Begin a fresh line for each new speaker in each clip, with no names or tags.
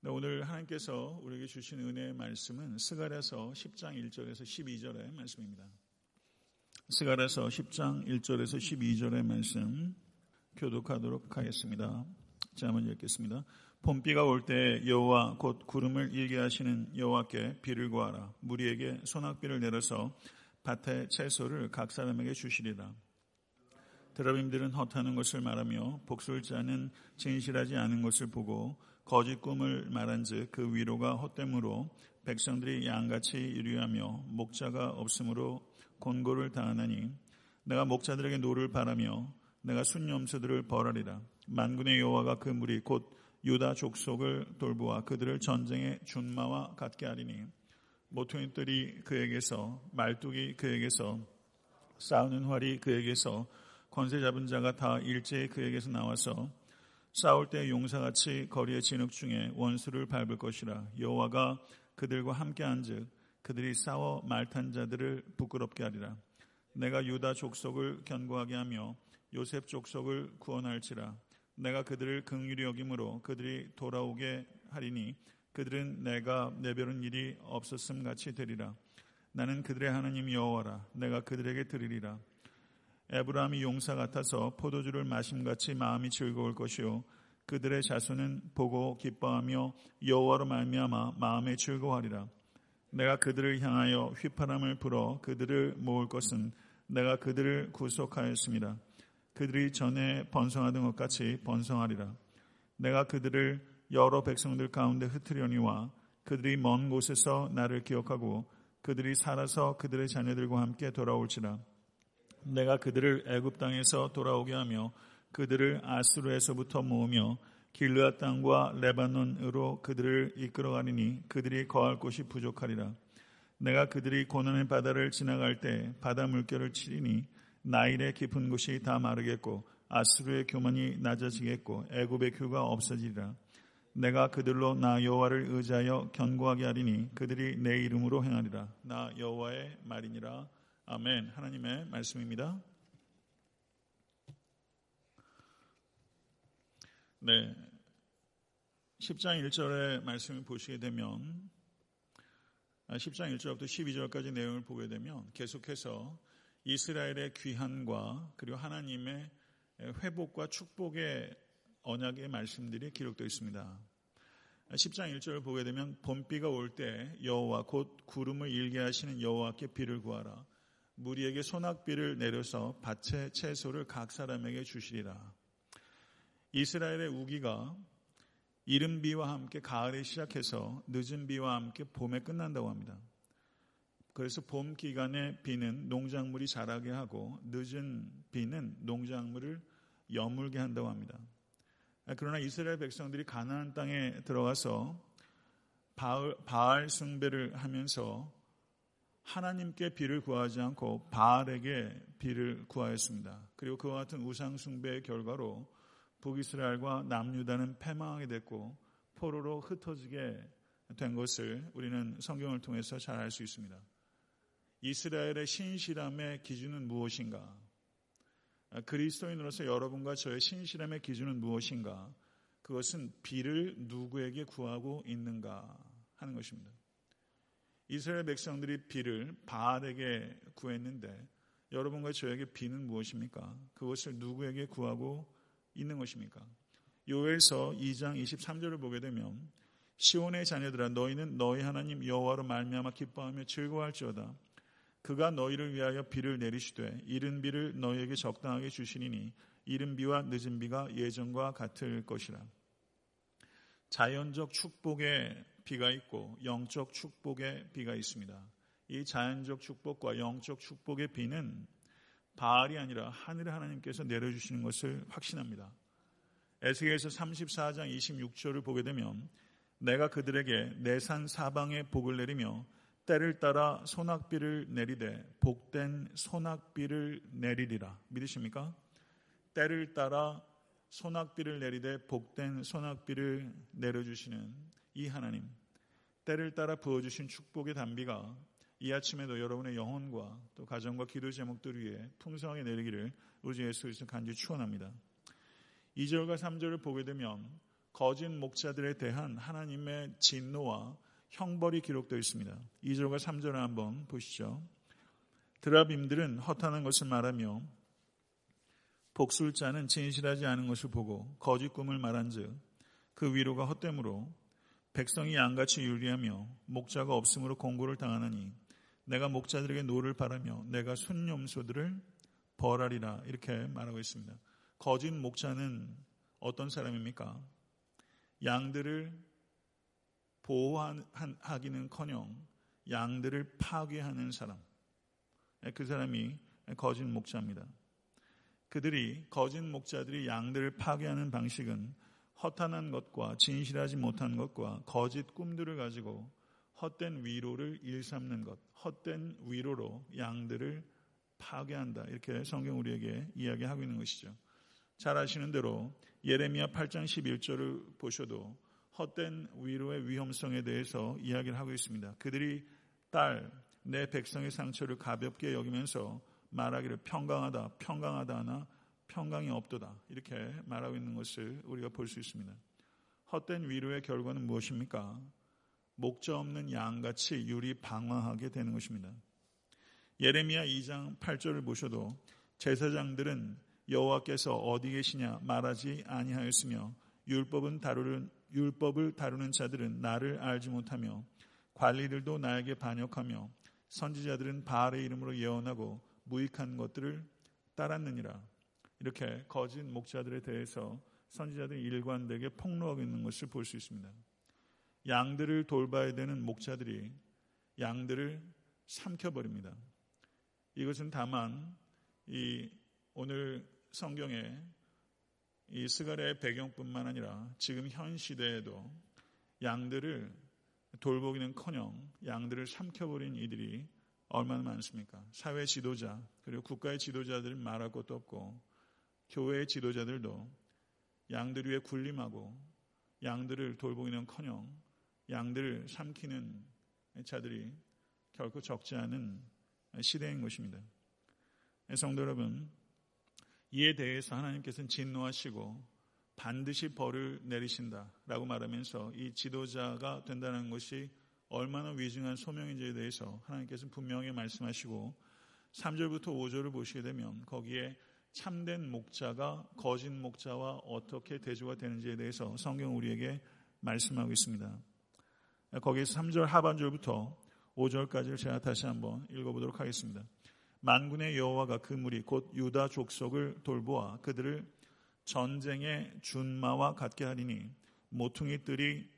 네, 오늘 하나님께서 우리에게 주신 은혜의 말씀은 스가랴서 10장 1절에서 12절의 말씀입니다. 스가랴서 10장 1절에서 12절의 말씀 교독하도록 하겠습니다. 자, 한번 읽겠습니다. 봄비가 올 때 여호와 곧 구름을 일게 하시는 여호와께 비를 구하라. 무리에게 소낙비를 내려서 밭의 채소를 각 사람에게 주시리라. 드라빔들은 헛하는 것을 말하며 복술자는 진실하지 않은 것을 보고 거짓 꿈을 말한즉 그 위로가 헛됨으로 백성들이 양같이 유리하며 목자가 없으므로 곤고를 당하나니 내가 목자들에게 노를 발하며 내가 숫염소들을 벌하리라. 만군의 여호와가 그 무리 곧 유다 족속을 돌보아 그들을 전쟁의 준마와 같게 하리니 모퉁잇돌이 그에게서 말뚝이 그에게서 싸우는 활이 그에게서 권세 잡은 자가 다 일제히 그에게서 나와서 싸울 때 용사같이 거리의 진흙 중에 원수를 밟을 것이라 여호와가 그들과 함께한즉 그들이 싸워 말탄 자들을 부끄럽게 하리라. 내가 유다 족속을 견고하게 하며 요셉 족속을 구원할지라. 내가 그들을 긍휼히 여김으로 그들이 돌아오게 하리니 그들은 내가 내별은 일이 없었음 같이 되리라. 나는 그들의 하나님 여호와라. 내가 그들에게 드리리라 에브라함이 용사 같아서 포도주를 마심같이 마음이 즐거울 것이요 그들의 자손은 보고 기뻐하며 여호와로 말미암아 마음에 즐거워하리라. 내가 그들을 향하여 휘파람을 불어 그들을 모을 것은 내가 그들을 구속하였습니다. 그들이 전에 번성하던 것 같이 번성하리라. 내가 그들을 여러 백성들 가운데 흩으려니와 그들이 먼 곳에서 나를 기억하고 그들이 살아서 그들의 자녀들과 함께 돌아올지라. 내가 그들을 애굽 땅에서 돌아오게 하며 그들을 아수르에서부터 모으며 길르앗 땅과 레바논으로 그들을 이끌어 가리니 그들이 거할 곳이 부족하리라. 내가 그들이 고난의 바다를 지나갈 때 바다 물결을 치리니 나일의 깊은 곳이 다 마르겠고 아수르의 교만이 낮아지겠고 애굽의 규가 없어지리라. 내가 그들로 나 여호와를 의지하여 견고하게 하리니 그들이 내 이름으로 행하리라. 나 여호와의 말이니라. 아멘. 하나님의 말씀입니다. 네. 10장 1절의 말씀을 보시게 되면 10장 아, 1절부터 12절까지 내용을 보게 되면 계속해서 이스라엘의 귀한과 그리고 하나님의 회복과 축복의 언약의 말씀들이 기록되어 있습니다. 10장 1절을 보게 되면 봄비가 올 때 여호와 곧 구름을 일게 하시는 여호와께 비를 구하라. 무리에게 소낙비를 내려서 밭의 채소를 각 사람에게 주시리라. 이스라엘의 우기가 이른 비와 함께 가을에 시작해서 늦은 비와 함께 봄에 끝난다고 합니다. 그래서 봄 기간에 비는 농작물이 자라게 하고 늦은 비는 농작물을 여물게 한다고 합니다. 그러나 이스라엘 백성들이 가나안 땅에 들어가서 바알, 숭배를 하면서 하나님께 비를 구하지 않고 바알에게 비를 구하였습니다. 그리고 그와 같은 우상 숭배의 결과로 북이스라엘과 남유다는 패망하게 됐고 포로로 흩어지게 된 것을 우리는 성경을 통해서 잘 알 수 있습니다. 이스라엘의 신실함의 기준은 무엇인가? 그리스도인으로서 여러분과 저의 신실함의 기준은 무엇인가? 그것은 비를 누구에게 구하고 있는가 하는 것입니다. 이스라엘 백성들이 비를 바알에게 구했는데 여러분과 저에게 비는 무엇입니까? 그것을 누구에게 구하고 있는 것입니까? 요엘서 2장 23절을 보게 되면 시온의 자녀들아 너희는 너희 하나님 여호와로 말미암아 기뻐하며 즐거워할지어다 그가 너희를 위하여 비를 내리시되 이른 비를 너희에게 적당하게 주시니 이른 비와 늦은 비가 예전과 같을 것이라 자연적 축복의 비가 있고 영적 축복의 비가 있습니다. 이 자연적 축복과 영적 축복의 비는 바알이 아니라 하늘의 하나님께서 내려주시는 것을 확신합니다. 에스겔서 34장 26절을 보게 되면 내가 그들에게 내산 사방에 복을 내리며 때를 따라 소낙비를 내리되 복된 소낙비를 내리리라. 믿으십니까? 때를 따라 소낙비를 내리되 복된 소낙비를 내려주시는 이 하나님. 때를 따라 부어주신 축복의 단비가 이 아침에도 여러분의 영혼과 또 가정과 기도 제목들 위해 풍성하게 내리기를 우리 예수 그리스도 간절히 축원합니다. 2절과 3절을 보게 되면 거짓 목자들에 대한 하나님의 진노와 형벌이 기록되어 있습니다. 2절과 3절을 한번 보시죠. 드라빔들은 허탄한 것을 말하며 복술자는 진실하지 않은 것을 보고 거짓 꿈을 말한즉 그 위로가 헛됨으로 백성이 양같이 유리하며 목자가 없으므로 곤고를 당하나니 내가 목자들에게 노를 발하며 내가 숫염소들을 벌하리라 이렇게 말하고 있습니다. 거짓 목자는 어떤 사람입니까? 양들을 보호하기는커녕 양들을 파괴하는 사람. 그 사람이 거짓 목자입니다. 그들이 거짓 목자들이 양들을 파괴하는 방식은 허탄한 것과 진실하지 못한 것과 거짓 꿈들을 가지고 헛된 위로를 일삼는 것, 헛된 위로로 양들을 파괴한다. 이렇게 성경 우리에게 이야기하고 있는 것이죠. 잘 아시는 대로 예레미야 8장 11절을 보셔도 헛된 위로의 위험성에 대해서 이야기를 하고 있습니다. 그들이 딸, 내 백성의 상처를 가볍게 여기면서 말하기를 평강하다, 평강하다 하나 평강이 없도다. 이렇게 말하고 있는 것을 우리가 볼 수 있습니다. 헛된 위로의 결과는 무엇입니까? 목자 없는 양같이 유리 방황하게 되는 것입니다. 예레미야 2장 8절을 보셔도 제사장들은 여호와께서 어디 계시냐 말하지 아니하였으며 율법은 다루는 율법을 다루는 자들은 나를 알지 못하며 관리들도 나에게 반역하며 선지자들은 바알의 이름으로 예언하고 무익한 것들을 따랐느니라. 이렇게 거짓 목자들에 대해서 선지자들이 일관되게 폭로하고 있는 것을 볼 수 있습니다. 양들을 돌봐야 되는 목자들이 양들을 삼켜버립니다. 이것은 다만 이 오늘 성경에 이 스가랴의 배경뿐만 아니라 지금 현 시대에도 양들을 돌보기는커녕 양들을 삼켜버린 이들이 얼마나 많습니까? 사회 지도자 그리고 국가의 지도자들 말할 것도 없고 교회의 지도자들도 양들 위에 군림하고 양들을 돌보기는커녕 양들을 삼키는 자들이 결코 적지 않은 시대인 것입니다. 성도 여러분, 이에 대해서 하나님께서는 진노하시고 반드시 벌을 내리신다라고 말하면서 이 지도자가 된다는 것이 얼마나 위중한 소명인지에 대해서 하나님께서는 분명히 말씀하시고 3절부터 5절을 보시게 되면 거기에 참된 목자가 거짓 목자와 어떻게 대조가 되는지에 대해서 성경 우리에게 말씀하고 있습니다. 거기에서 3절 하반절부터 5절까지를 제가 다시 한번 읽어보도록 하겠습니다. 만군의 여호와가 그 무리 곧 유다 족속을 돌보아 그들을 전쟁의 준마와 같게 하리니 모퉁이 뜰이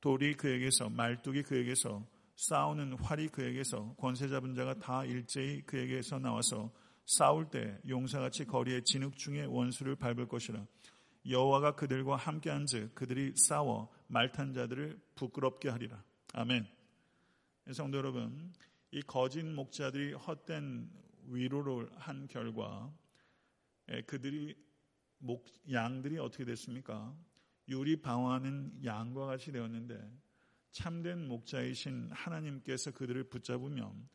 돌이 그에게서 말뚝이 그에게서 싸우는 활이 그에게서 권세 잡은 자가 다 일제히 그에게서 나와서 싸울 때 용사같이 거리의 진흙 중에 원수를 밟을 것이라 여호와가 그들과 함께한즉 그들이 싸워 말탄 자들을 부끄럽게 하리라 아멘. 성도 여러분, 이 거짓 목자들이 헛된 위로를 한 결과 그들이 목, 양들이 어떻게 됐습니까? 유리 방어하는 양과 같이 되었는데 참된 목자이신 하나님께서 그들을 붙잡으면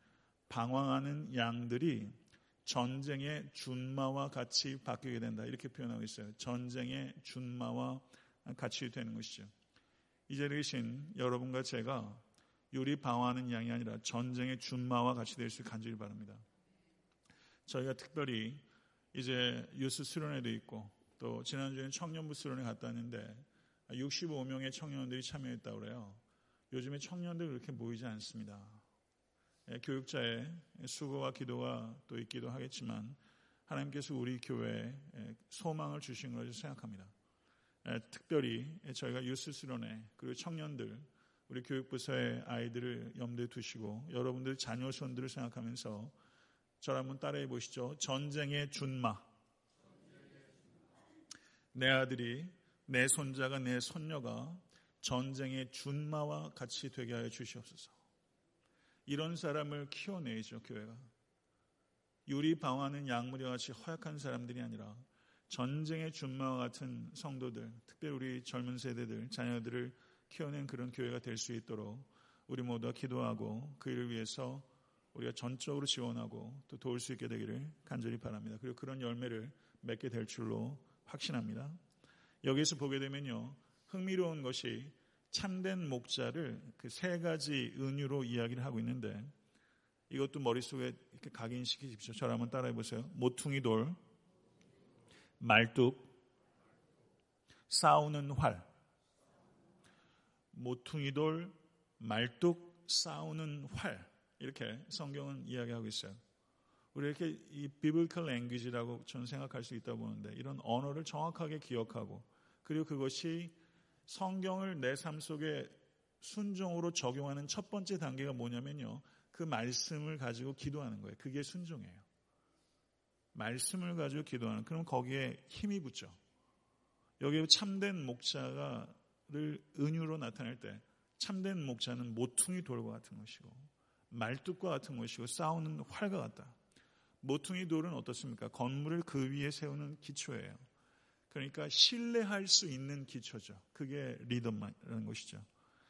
방황하는 양들이 전쟁의 준마와 같이 바뀌게 된다. 이렇게 표현하고 있어요. 전쟁의 준마와 같이 되는 것이죠. 이 자리에 계신 여러분과 제가 요리 방어하는 양이 아니라 전쟁의 준마와 같이 될수 간절히 바랍니다. 저희가 특별히 이제 유스 수련회도 있고 또 지난주에는 청년부 수련회 갔다 왔는데 65명의 청년들이 참여했다고 그래요. 요즘에 청년들 그렇게 모이지 않습니다. 예, 교육자의 수고와 기도가 또 있기도 하겠지만 하나님께서 우리 교회에 소망을 주신 것을 생각합니다. 예, 특별히 저희가 유스 수련회 그리고 청년들 우리 교육부서의 아이들을 염두에 두시고 여러분들 자녀 손들을 생각하면서 저를 한번 따라해 보시죠. 전쟁의 준마. 내 아들이 내 손자가 내 손녀가 전쟁의 준마와 같이 되게 하여 주시옵소서. 이런 사람을 키워내죠 교회가. 유리 방어하는 양무리와 같이 허약한 사람들이 아니라 전쟁의 준마와 같은 성도들, 특별히 우리 젊은 세대들, 자녀들을 키워낸 그런 교회가 될 수 있도록 우리 모두가 기도하고 그 일을 위해서 우리가 전적으로 지원하고 또 도울 수 있게 되기를 간절히 바랍니다. 그리고 그런 열매를 맺게 될 줄로 확신합니다. 여기서 보게 되면요. 흥미로운 것이 참된 목자를 그 세 가지 은유로 이야기를 하고 있는데 이것도 머릿속에 이렇게 각인시키십시오. 저를 한번 따라해 보세요. 모퉁이 돌, 말뚝, 싸우는 활. 모퉁이 돌, 말뚝, 싸우는 활. 이렇게 성경은 이야기하고 있어요. 우리 이렇게 이 비블컬 랭귀지라고 저는 생각할 수 있다고 보는데 이런 언어를 정확하게 기억하고 그리고 그것이 성경을 내 삶 속에 순종으로 적용하는 첫 번째 단계가 뭐냐면요. 그 말씀을 가지고 기도하는 거예요. 그게 순종이에요. 말씀을 가지고 기도하는. 그럼 거기에 힘이 붙죠. 여기 참된 목자가를 은유로 나타낼 때 참된 목자는 모퉁이 돌과 같은 것이고 말뚝과 같은 것이고 싸우는 활과 같다. 모퉁이 돌은 어떻습니까? 건물을 그 위에 세우는 기초예요. 그러니까 신뢰할 수 있는 기초죠. 그게 리더라는 것이죠.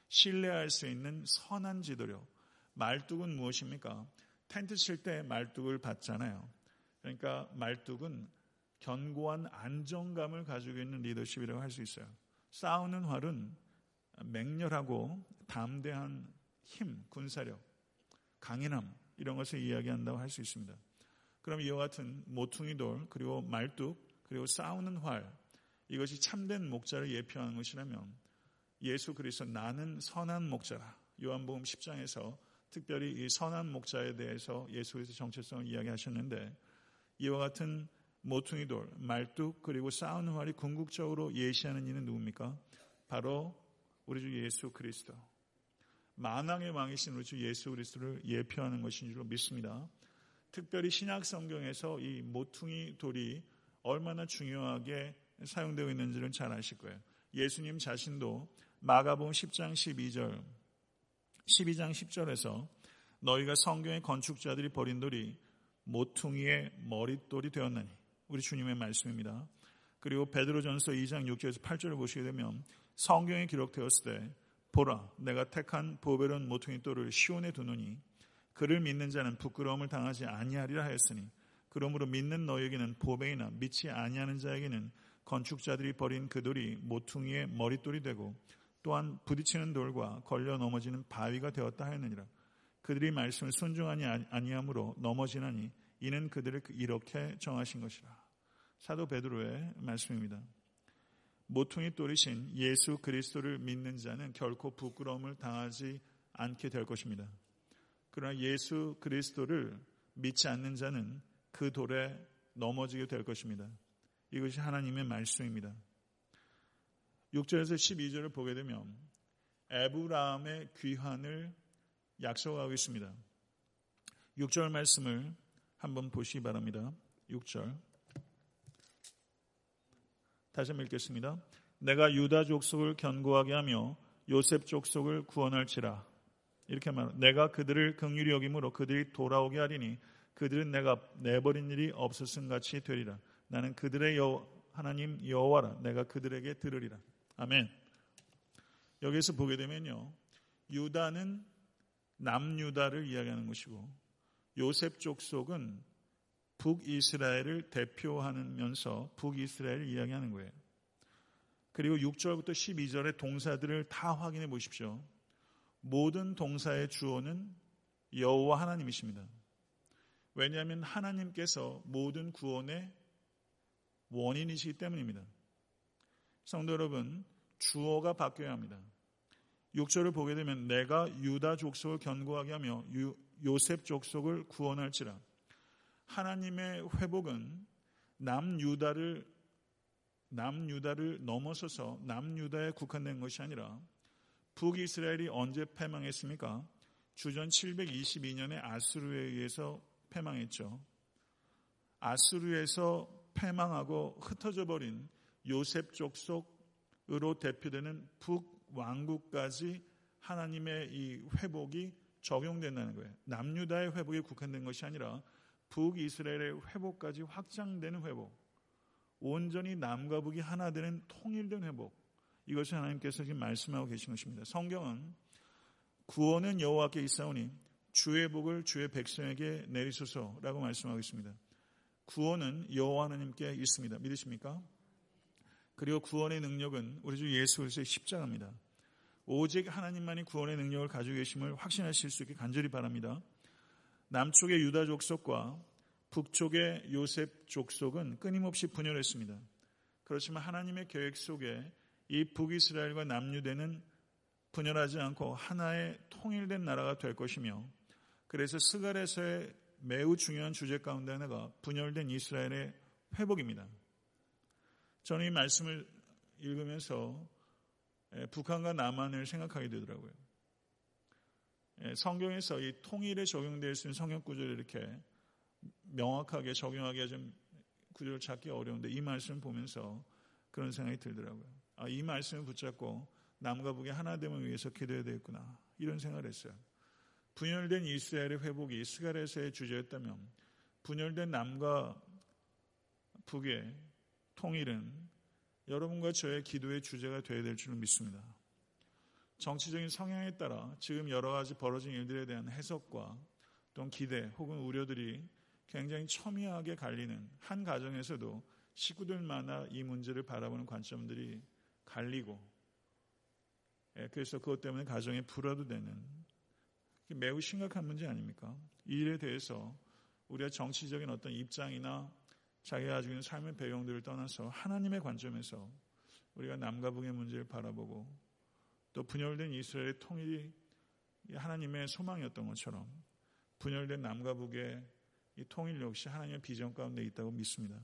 신뢰할 수 있는 선한 지도력. 말뚝은 무엇입니까? 텐트 칠 때 말뚝을 받잖아요. 그러니까 말뚝은 견고한 안정감을 가지고 있는 리더십이라고 할 수 있어요. 싸우는 활은 맹렬하고 담대한 힘, 군사력, 강인함 이런 것을 이야기한다고 할 수 있습니다. 그럼 이와 같은 모퉁이 돌 그리고 말뚝 그리고 싸우는 활 이것이 참된 목자를 예표하는 것이라면 예수 그리스도 나는 선한 목자라 요한복음 10장에서 특별히 이 선한 목자에 대해서 예수에서 정체성을 이야기하셨는데 이와 같은 모퉁이 돌, 말뚝 그리고 싸우는 활이 궁극적으로 예시하는 이는 누굽니까? 바로 우리 주 예수 그리스도. 만왕의 왕이신 우리 주 예수 그리스도를 예표하는 것인 줄로 믿습니다. 특별히 신약 성경에서 이 모퉁이 돌이 얼마나 중요하게 사용되고 있는지를 잘 아실 거예요. 예수님 자신도 마가복음 10장 12절 12장 10절에서 너희가 성경의 건축자들이 버린 돌이 모퉁이의 머릿돌이 되었나니 우리 주님의 말씀입니다. 그리고 베드로전서 2장 6절에서 8절을 보시게 되면 성경에 기록되었을 때 보라 내가 택한 보배로운 모퉁이 돌을 시온에 두노니 그를 믿는 자는 부끄러움을 당하지 아니하리라 하였으니 그러므로 믿는 너에게는 보배이나 믿지 아니하는 자에게는 건축자들이 버린 그 돌이 모퉁이의 머릿돌이 되고 또한 부딪히는 돌과 걸려 넘어지는 바위가 되었다 하였느니라. 그들이 말씀을 순종하니 아니함으로 넘어지나니 이는 그들을 이렇게 정하신 것이라. 사도 베드로의 말씀입니다. 모퉁이 돌이신 예수 그리스도를 믿는 자는 결코 부끄러움을 당하지 않게 될 것입니다. 그러나 예수 그리스도를 믿지 않는 자는 그 돌에 넘어지게 될 것입니다. 이것이 하나님의 말씀입니다. 6절에서 12절을 보게 되면 에브라함의 귀환을 약속하고 있습니다. 6절 말씀을 한번 보시기 바랍니다. 6절. 다시 한번 읽겠습니다. 내가 유다 족속을 견고하게 하며 요셉 족속을 구원할지라. 이렇게 말 내가 그들을 긍휼히 여김으로 그들이 돌아오게 하리니 그들은 내가 내버린 일이 없었음 같이 되리라. 나는 그들의 여 하나님 여호와라. 내가 그들에게 들으리라. 아멘. 여기서 보게 되면요. 유다는 남유다를 이야기하는 것이고 요셉 족속은 북이스라엘을 대표하면서 북이스라엘을 이야기하는 거예요. 그리고 6절부터 12절의 동사들을 다 확인해 보십시오. 모든 동사의 주어는 여호와 하나님이십니다. 왜냐하면 하나님께서 모든 구원의 원인이시기 때문입니다. 성도 여러분, 주어가 바뀌어야 합니다. 6절을 보게 되면 내가 유다 족속을 견고하게 하며 요셉 족속을 구원할지라. 하나님의 회복은 남유다를 남유다를 넘어서서 남유다에 국한된 것이 아니라 북이스라엘이 언제 패망했습니까? 주전 722년에 아수르에 의해서 패망했죠. 아수르에서 패망하고 흩어져 버린 요셉 족속으로 대표되는 북 왕국까지 하나님의 이 회복이 적용된다는 거예요. 남유다의 회복에 국한된 것이 아니라 북 이스라엘의 회복까지 확장되는 회복. 온전히 남과 북이 하나 되는 통일된 회복. 이것을 하나님께서 지금 말씀하고 계신 것입니다. 성경은 구원은 여호와께 있사오니 주의 복을 주의 백성에게 내리소서라고 말씀하고 있습니다. 구원은 여호와 하나님께 있습니다. 믿으십니까? 그리고 구원의 능력은 우리 주 예수 그리스도의 십자가입니다. 오직 하나님만이 구원의 능력을 가지고 계심을 확신하실 수 있게 간절히 바랍니다. 남쪽의 유다 족속과 북쪽의 요셉 족속은 끊임없이 분열했습니다. 그렇지만 하나님의 계획 속에 이 북이스라엘과 남유대는 분열하지 않고 하나의 통일된 나라가 될 것이며 그래서 스갈에서의 매우 중요한 주제 가운데 하나가 분열된 이스라엘의 회복입니다. 저는 이 말씀을 읽으면서 북한과 남한을 생각하게 되더라고요. 성경에서 이 통일에 적용될 수 있는 성경 구절을 이렇게 명확하게 적용하기가 좀 구절을 찾기 어려운데 이 말씀 을 보면서 그런 생각이 들더라고요. 아, 이 말씀을 붙잡고 남과 북의 하나 됨을 위해서 기도해야 되겠구나. 이런 생각을 했어요. 분열된 이스라엘의 회복이 스가랴서의 주제였다면 분열된 남과 북의 통일은 여러분과 저의 기도의 주제가 되어야 될 줄을 믿습니다. 정치적인 성향에 따라 지금 여러 가지 벌어진 일들에 대한 해석과 또는 기대 혹은 우려들이 굉장히 첨예하게 갈리는 한 가정에서도 식구들마다 이 문제를 바라보는 관점들이 갈리고 예, 그래서 그것 때문에 가정에 불화도 되는 매우 심각한 문제 아닙니까? 이 일에 대해서 우리가 정치적인 어떤 입장이나 자기가 가지고 있는 삶의 배경들을 떠나서 하나님의 관점에서 우리가 남과 북의 문제를 바라보고 또 분열된 이스라엘의 통일이 하나님의 소망이었던 것처럼 분열된 남과 북의 이 통일 역시 하나님의 비전 가운데 있다고 믿습니다.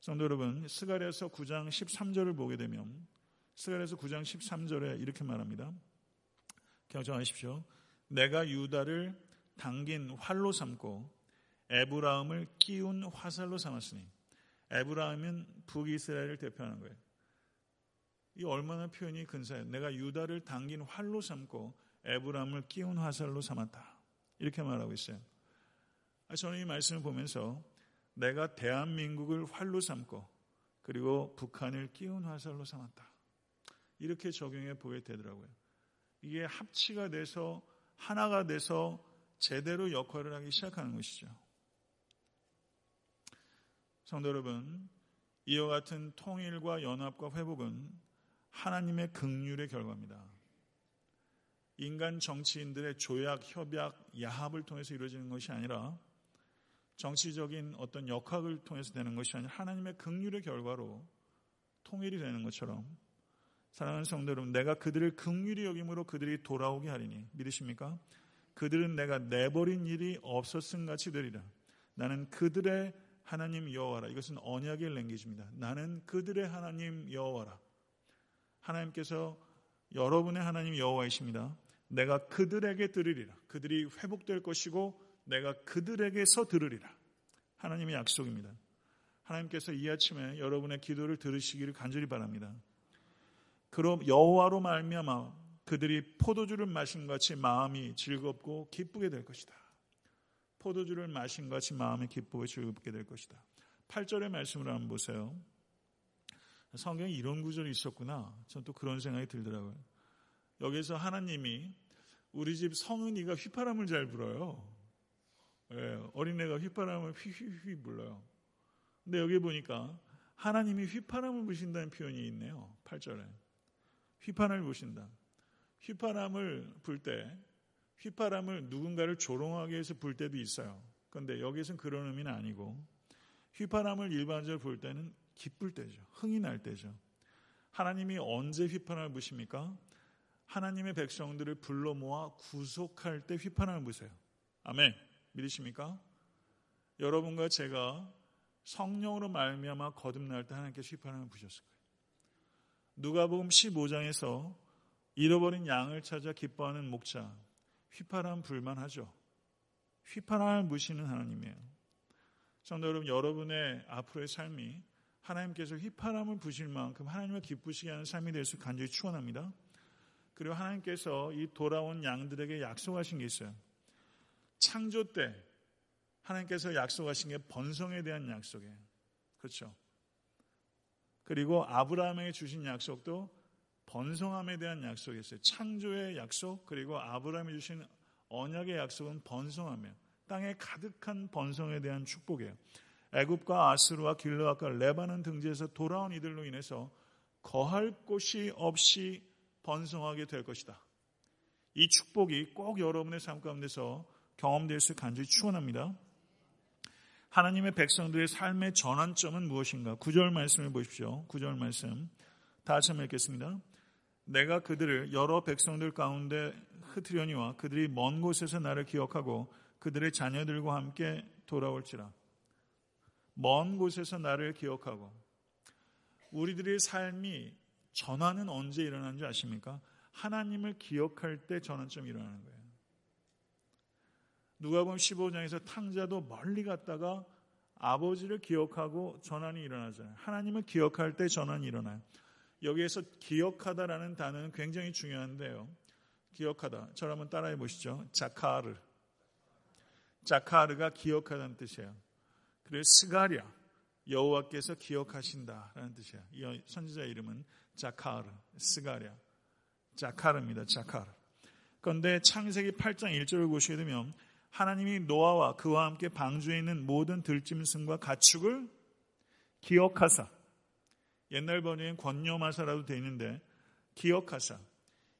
성도 여러분, 스가랴서 9장 13절을 보게 되면 스가랴서 9장 13절에 이렇게 말합니다. 경청하십시오. 내가 유다를 당긴 활로 삼고 에브라임을 끼운 화살로 삼았으니 에브라임은 북이스라엘을 대표하는 거예요. 이 얼마나 표현이 근사해요. 내가 유다를 당긴 활로 삼고 에브라임을 끼운 화살로 삼았다. 이렇게 말하고 있어요. 아, 저는 이 말씀을 보면서 내가 대한민국을 활로 삼고 그리고 북한을 끼운 화살로 삼았다. 이렇게 적용해 보게 되더라고요. 이게 합치가 돼서 하나가 돼서 제대로 역할을 하기 시작하는 것이죠. 성도 여러분, 이와 같은 통일과 연합과 회복은 하나님의 극률의 결과입니다. 인간 정치인들의 조약, 협약, 야합을 통해서 이루어지는 것이 아니라 정치적인 어떤 역학을 통해서 되는 것이 아니라 하나님의 극률의 결과로 통일이 되는 것처럼 사랑하는 성도 여러분, 내가 그들을 극률이 여김으로 그들이 돌아오게 하리니 믿으십니까? 그들은 내가 내버린 일이 없었음 같이 되리라. 나는 그들의 하나님 여호와라. 이것은 언약의 랭귀지입니다. 나는 그들의 하나님 여호와라. 하나님께서 여러분의 하나님 여호와이십니다. 내가 그들에게 들으리라. 그들이 회복될 것이고 내가 그들에게서 들으리라. 하나님의 약속입니다. 하나님께서 이 아침에 여러분의 기도를 들으시기를 간절히 바랍니다. 그럼 여호와로 말미암아 그들이 포도주를 마신 같이 마음이 즐겁고 기쁘게 될 것이다. 포도주를 마신 같이 마음이 기쁘고 즐겁게 될 것이다. 8절의 말씀을 한번 보세요. 성경에 이런 구절이 있었구나. 전 또 그런 생각이 들더라고요. 여기서 하나님이 우리 집 성은이가 휘파람을 잘 불어요. 예, 어린애가 휘파람을 휘휘휘 불러요. 근데 여기 보니까 하나님이 휘파람을 부신다는 표현이 있네요. 8절에. 휘파람을 부신다. 휘파람을 불 때, 휘파람을 누군가를 조롱하기 위해서 불 때도 있어요. 그런데 여기서는 그런 의미는 아니고, 휘파람을 일반적으로 불 때는 기쁠 때죠. 흥이 날 때죠. 하나님이 언제 휘파람을 부십니까? 하나님의 백성들을 불러 모아 구속할 때 휘파람을 부세요. 아멘. 믿으십니까? 여러분과 제가 성령으로 말미암아 거듭날 때 하나님께서 휘파람을 부셨을 거예요. 누가복음 15장에서 잃어버린 양을 찾아 기뻐하는 목자 휘파람 불만하죠. 휘파람을 무시는 하나님이에요. 성도 여러분, 여러분의 앞으로의 삶이 하나님께서 휘파람을 부실 만큼 하나님을 기쁘시게 하는 삶이 될 수 간절히 축원합니다. 그리고 하나님께서 이 돌아온 양들에게 약속하신 게 있어요. 창조 때 하나님께서 약속하신 게 번성에 대한 약속이에요. 그렇죠? 그리고 아브라함에게 주신 약속도 번성함에 대한 약속이었어요. 창조의 약속 그리고 아브라함이 주신 언약의 약속은 번성함이에요. 땅에 가득한 번성에 대한 축복이에요. 애굽과 아스루와 길르앗과 레바논 등지에서 돌아온 이들로 인해서 거할 곳이 없이 번성하게 될 것이다. 이 축복이 꼭 여러분의 삶 가운데서 경험될 수 간절히 축원합니다. 하나님의 백성들의 삶의 전환점은 무엇인가? 구절 말씀을 보십시오. 구절 말씀. 다 같이 한번 읽겠습니다. 내가 그들을 여러 백성들 가운데 흩으려니와 그들이 먼 곳에서 나를 기억하고 그들의 자녀들과 함께 돌아올지라. 먼 곳에서 나를 기억하고 우리들의 삶이 전환은 언제 일어나는 줄 아십니까? 하나님을 기억할 때 전환점이 일어나는 거예요. 누가 보면 15장에서 탕자도 멀리 갔다가 아버지를 기억하고 전환이 일어나잖아요. 하나님을 기억할 때 전환이 일어나요. 여기에서 기억하다라는 단어는 굉장히 중요한데요. 기억하다. 저를 한번 따라해 보시죠. 자카르. 자카르가 기억하다는 뜻이에요. 그리고 스가랴. 여호와께서 기억하신다라는 뜻이에요. 이 선지자 이름은 자카르, 스가랴. 자카르입니다. 자카르. 그런데 창세기 8장 1절을 보시게 되면 하나님이 노아와 그와 함께 방주에 있는 모든 들짐승과 가축을 기억하사 옛날 번역엔 권녀마사라도 되어 있는데 기억하사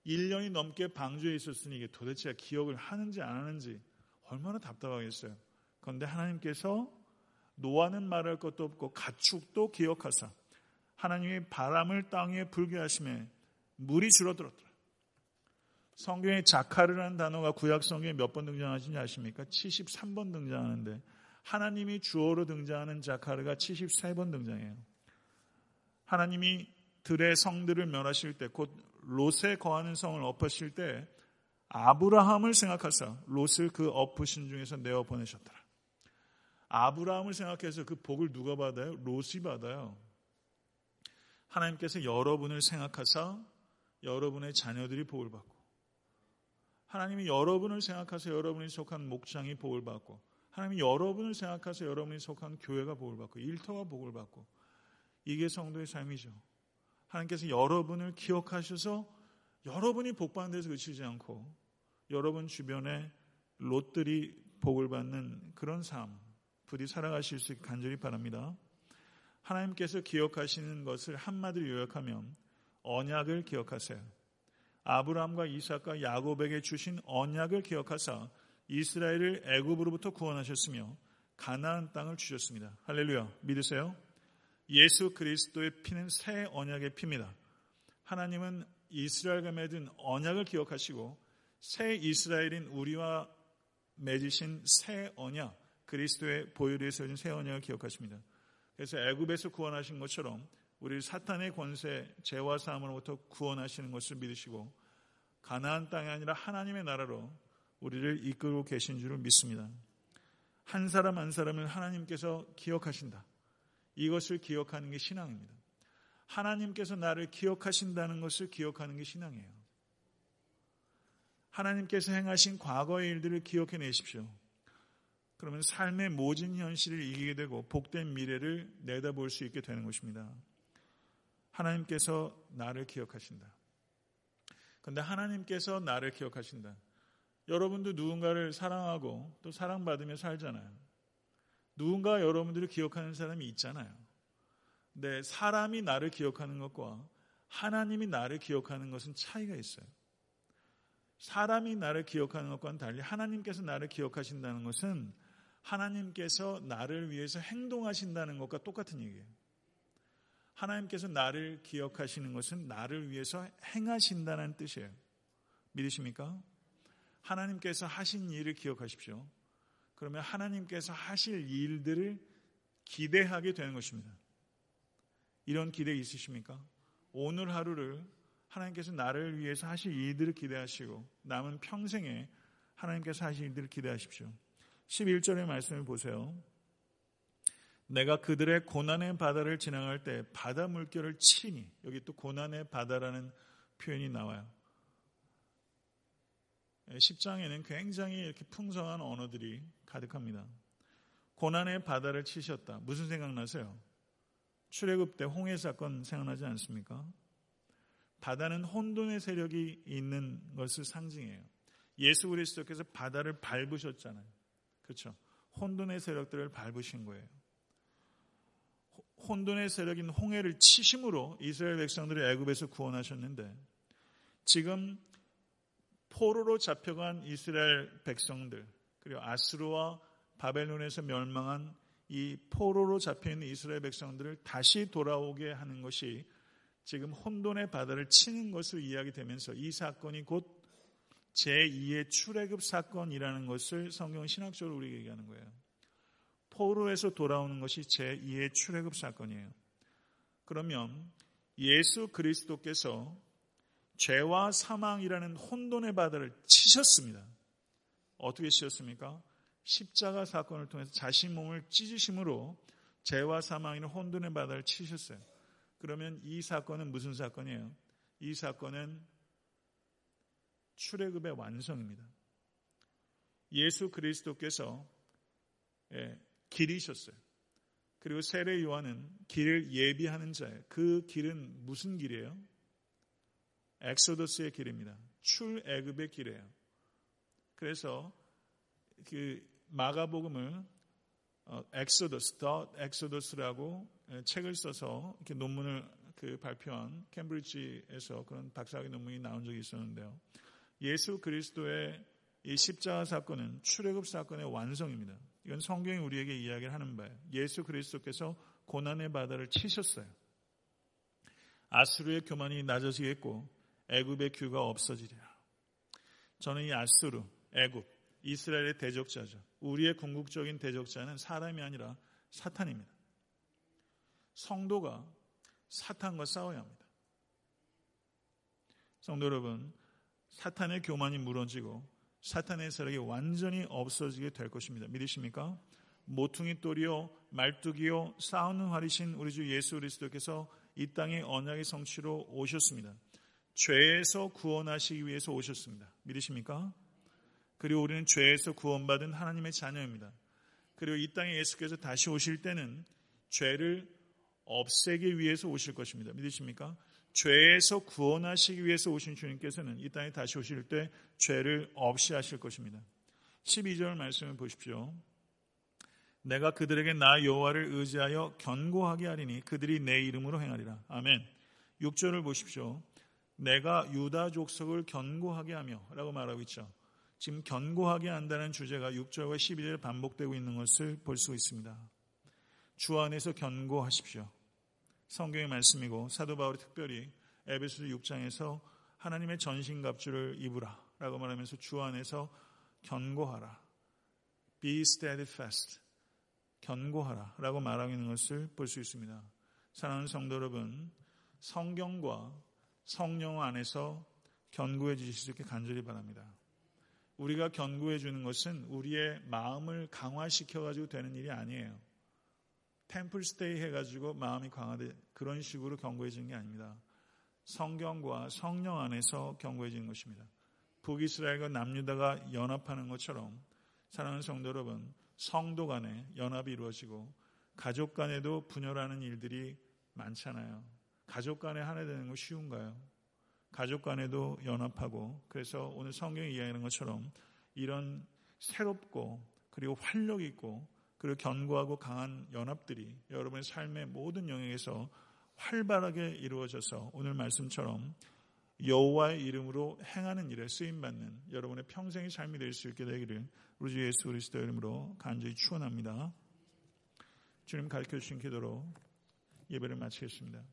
1년이 넘게 방주에 있었으니 이게 도대체 기억을 하는지 안 하는지 얼마나 답답하겠어요. 그런데 하나님께서 노아는 말할 것도 없고 가축도 기억하사 하나님의 바람을 땅에 불게 하심에 물이 줄어들었더라. 성경에 자카르라는 단어가 구약 성경에 몇 번 등장하시는지 아십니까? 73번 등장하는데 하나님이 주어로 등장하는 자카르가 73번 등장해요. 하나님이 들의 성들을 멸하실 때, 곧 롯에 거하는 성을 엎으실 때 아브라함을 생각하사 롯을 그 엎으신 중에서 내어 보내셨더라. 아브라함을 생각해서 그 복을 누가 받아요? 롯이 받아요. 하나님께서 여러분을 생각하사 여러분의 자녀들이 복을 받고 하나님이 여러분을 생각하사 여러분이 속한 목장이 복을 받고 하나님이 여러분을 생각하사 여러분이 속한 교회가 복을 받고 일터가 복을 받고 이게 성도의 삶이죠. 하나님께서 여러분을 기억하셔서 여러분이 복 받는 데서 그치지 않고 여러분 주변에 롯들이 복을 받는 그런 삶 부디 살아가실 수 있게 간절히 바랍니다. 하나님께서 기억하시는 것을 한마디로 요약하면 언약을 기억하세요. 아브라함과 이삭과 야곱에게 주신 언약을 기억하사 이스라엘을 애굽으로부터 구원하셨으며 가나안 땅을 주셨습니다. 할렐루야. 믿으세요? 예수 그리스도의 피는 새 언약의 피입니다. 하나님은 이스라엘과 맺은 언약을 기억하시고 새 이스라엘인 우리와 맺으신 새 언약, 그리스도의 보혈에 서진 새 언약을 기억하십니다. 그래서 애굽에서 구원하신 것처럼 우리 사탄의 권세, 죄와 사함으로부터 구원하시는 것을 믿으시고 가나안 땅이 아니라 하나님의 나라로 우리를 이끌고 계신 줄을 믿습니다. 한 사람 한 사람을 하나님께서 기억하신다. 이것을 기억하는 게 신앙입니다. 하나님께서 나를 기억하신다는 것을 기억하는 게 신앙이에요. 하나님께서 행하신 과거의 일들을 기억해 내십시오. 그러면 삶의 모진 현실을 이기게 되고 복된 미래를 내다볼 수 있게 되는 것입니다. 하나님께서 나를 기억하신다. 그런데 하나님께서 나를 기억하신다. 여러분도 누군가를 사랑하고 또 사랑받으며 살잖아요. 누군가 여러분들을 기억하는 사람이 있잖아요. 근데 사람이 나를 기억하는 것과 하나님이 나를 기억하는 것은 차이가 있어요. 사람이 나를 기억하는 것과는 달리 하나님께서 나를 기억하신다는 것은 하나님께서 나를 위해서 행동하신다는 것과 똑같은 얘기예요. 하나님께서 나를 기억하시는 것은 나를 위해서 행하신다는 뜻이에요. 믿으십니까? 하나님께서 하신 일을 기억하십시오. 그러면 하나님께서 하실 일들을 기대하게 되는 것입니다. 이런 기대 있으십니까? 오늘 하루를 하나님께서 나를 위해서 하실 일들을 기대하시고 남은 평생에 하나님께서 하실 일들을 기대하십시오. 11절의 말씀을 보세요. 내가 그들의 고난의 바다를 지나갈 때 바다 물결을 치니 여기 또 고난의 바다라는 표현이 나와요. 10장에는 굉장히 이렇게 풍성한 언어들이 가득합니다. 고난의 바다를 치셨다. 무슨 생각나세요? 출애굽 때 홍해 사건 생각나지 않습니까? 바다는 혼돈의 세력이 있는 것을 상징해요. 예수 그리스도께서 바다를 밟으셨잖아요. 그렇죠? 혼돈의 세력들을 밟으신 거예요. 혼돈의 세력인 홍해를 치심으로 이스라엘 백성들을 애굽에서 구원하셨는데 지금 포로로 잡혀간 이스라엘 백성들 그리고 아스루와 바벨론에서 멸망한 이 포로로 잡혀있는 이스라엘 백성들을 다시 돌아오게 하는 것이 지금 혼돈의 바다를 치는 것으로 이야기되면서 이 사건이 곧 제2의 출애굽 사건이라는 것을 성경 신학적으로 우리에게 얘기하는 거예요. 포로에서 돌아오는 것이 제2의 출애굽 사건이에요. 그러면 예수 그리스도께서 죄와 사망이라는 혼돈의 바다를 치셨습니다. 어떻게 치셨습니까? 십자가 사건을 통해서 자신 몸을 찢으심으로 죄와 사망이라는 혼돈의 바다를 치셨어요. 그러면 이 사건은 무슨 사건이에요? 이 사건은 출애굽의 완성입니다. 예수 그리스도께서 예, 길이셨어요. 그리고 세례 요한은 길을 예비하는 자예요. 그 길은 무슨 길이에요? Exodus의 길입니다. 출애굽의 길이에요. 그래서 그 마가복음을 어, Exodus, The Exodus라고 책을 써서 이렇게 논문을 그 발표한 캠브리지에서 그런 박사학위 논문이 나온 적이 있었는데요. 예수 그리스도의 이 십자가 사건은 출애굽 사건의 완성입니다. 이건 성경이 우리에게 이야기를 하는 바예요. 예수 그리스도께서 고난의 바다를 치셨어요. 아수르의 교만이 낮아지겠고 애굽의 규가 없어지리라. 저는 이 아수르, 애굽, 이스라엘의 대적자죠. 우리의 궁극적인 대적자는 사람이 아니라 사탄입니다. 성도가 사탄과 싸워야 합니다. 성도 여러분, 사탄의 교만이 무너지고 사탄의 세력이 완전히 없어지게 될 것입니다. 믿으십니까? 모퉁이 돌이요 말뚝이요 싸우는 활이신 우리 주 예수 그리스도께서 이 땅에 언약의 성취로 오셨습니다. 죄에서 구원하시기 위해서 오셨습니다. 믿으십니까? 그리고 우리는 죄에서 구원받은 하나님의 자녀입니다. 그리고 이 땅에 예수께서 다시 오실 때는 죄를 없애기 위해서 오실 것입니다. 믿으십니까? 죄에서 구원하시기 위해서 오신 주님께서는 이 땅에 다시 오실 때 죄를 없이 하실 것입니다. 12절 말씀을 보십시오. 내가 그들에게 나 여호와를 의지하여 견고하게 하리니 그들이 내 이름으로 행하리라. 아멘. 6절을 보십시오. 내가 유다 족속을 견고하게 하며 라고 말하고 있죠. 지금 견고하게 한다는 주제가 6절과 12절에 반복되고 있는 것을 볼 수 있습니다. 주 안에서 견고하십시오. 성경의 말씀이고 사도 바울이 특별히 에베소서 6장에서 하나님의 전신갑주를 입으라 라고 말하면서 주 안에서 견고하라. Be steadfast. 견고하라 라고 말하고 있는 것을 볼 수 있습니다. 사랑하는 성도 여러분, 성경과 성령 안에서 견고해 주실 수 있게 간절히 바랍니다. 우리가 견고해 주는 것은 우리의 마음을 강화시켜 가지고 되는 일이 아니에요. 템플 스테이 해가지고 마음이 강화돼 그런 식으로 견고해지는 게 아닙니다. 성경과 성령 안에서 견고해지는 것입니다. 북이스라엘과 남유다가 연합하는 것처럼 사랑하는 성도 여러분, 성도 간에 연합이 이루어지고 가족 간에도 분열하는 일들이 많잖아요. 가족 간에 하나 되는 거 쉬운가요? 가족 간에도 연합하고 그래서 오늘 성경이 이야기하는 것처럼 이런 새롭고 그리고 활력 있고 그리고 견고하고 강한 연합들이 여러분의 삶의 모든 영역에서 활발하게 이루어져서 오늘 말씀처럼 여호와의 이름으로 행하는 일에 쓰임 받는 여러분의 평생의 삶이 될 수 있게 되기를 우리 주 예수 그리스도 이름으로 간절히 축원합니다. 주님 가르쳐 주신 기도로 예배를 마치겠습니다.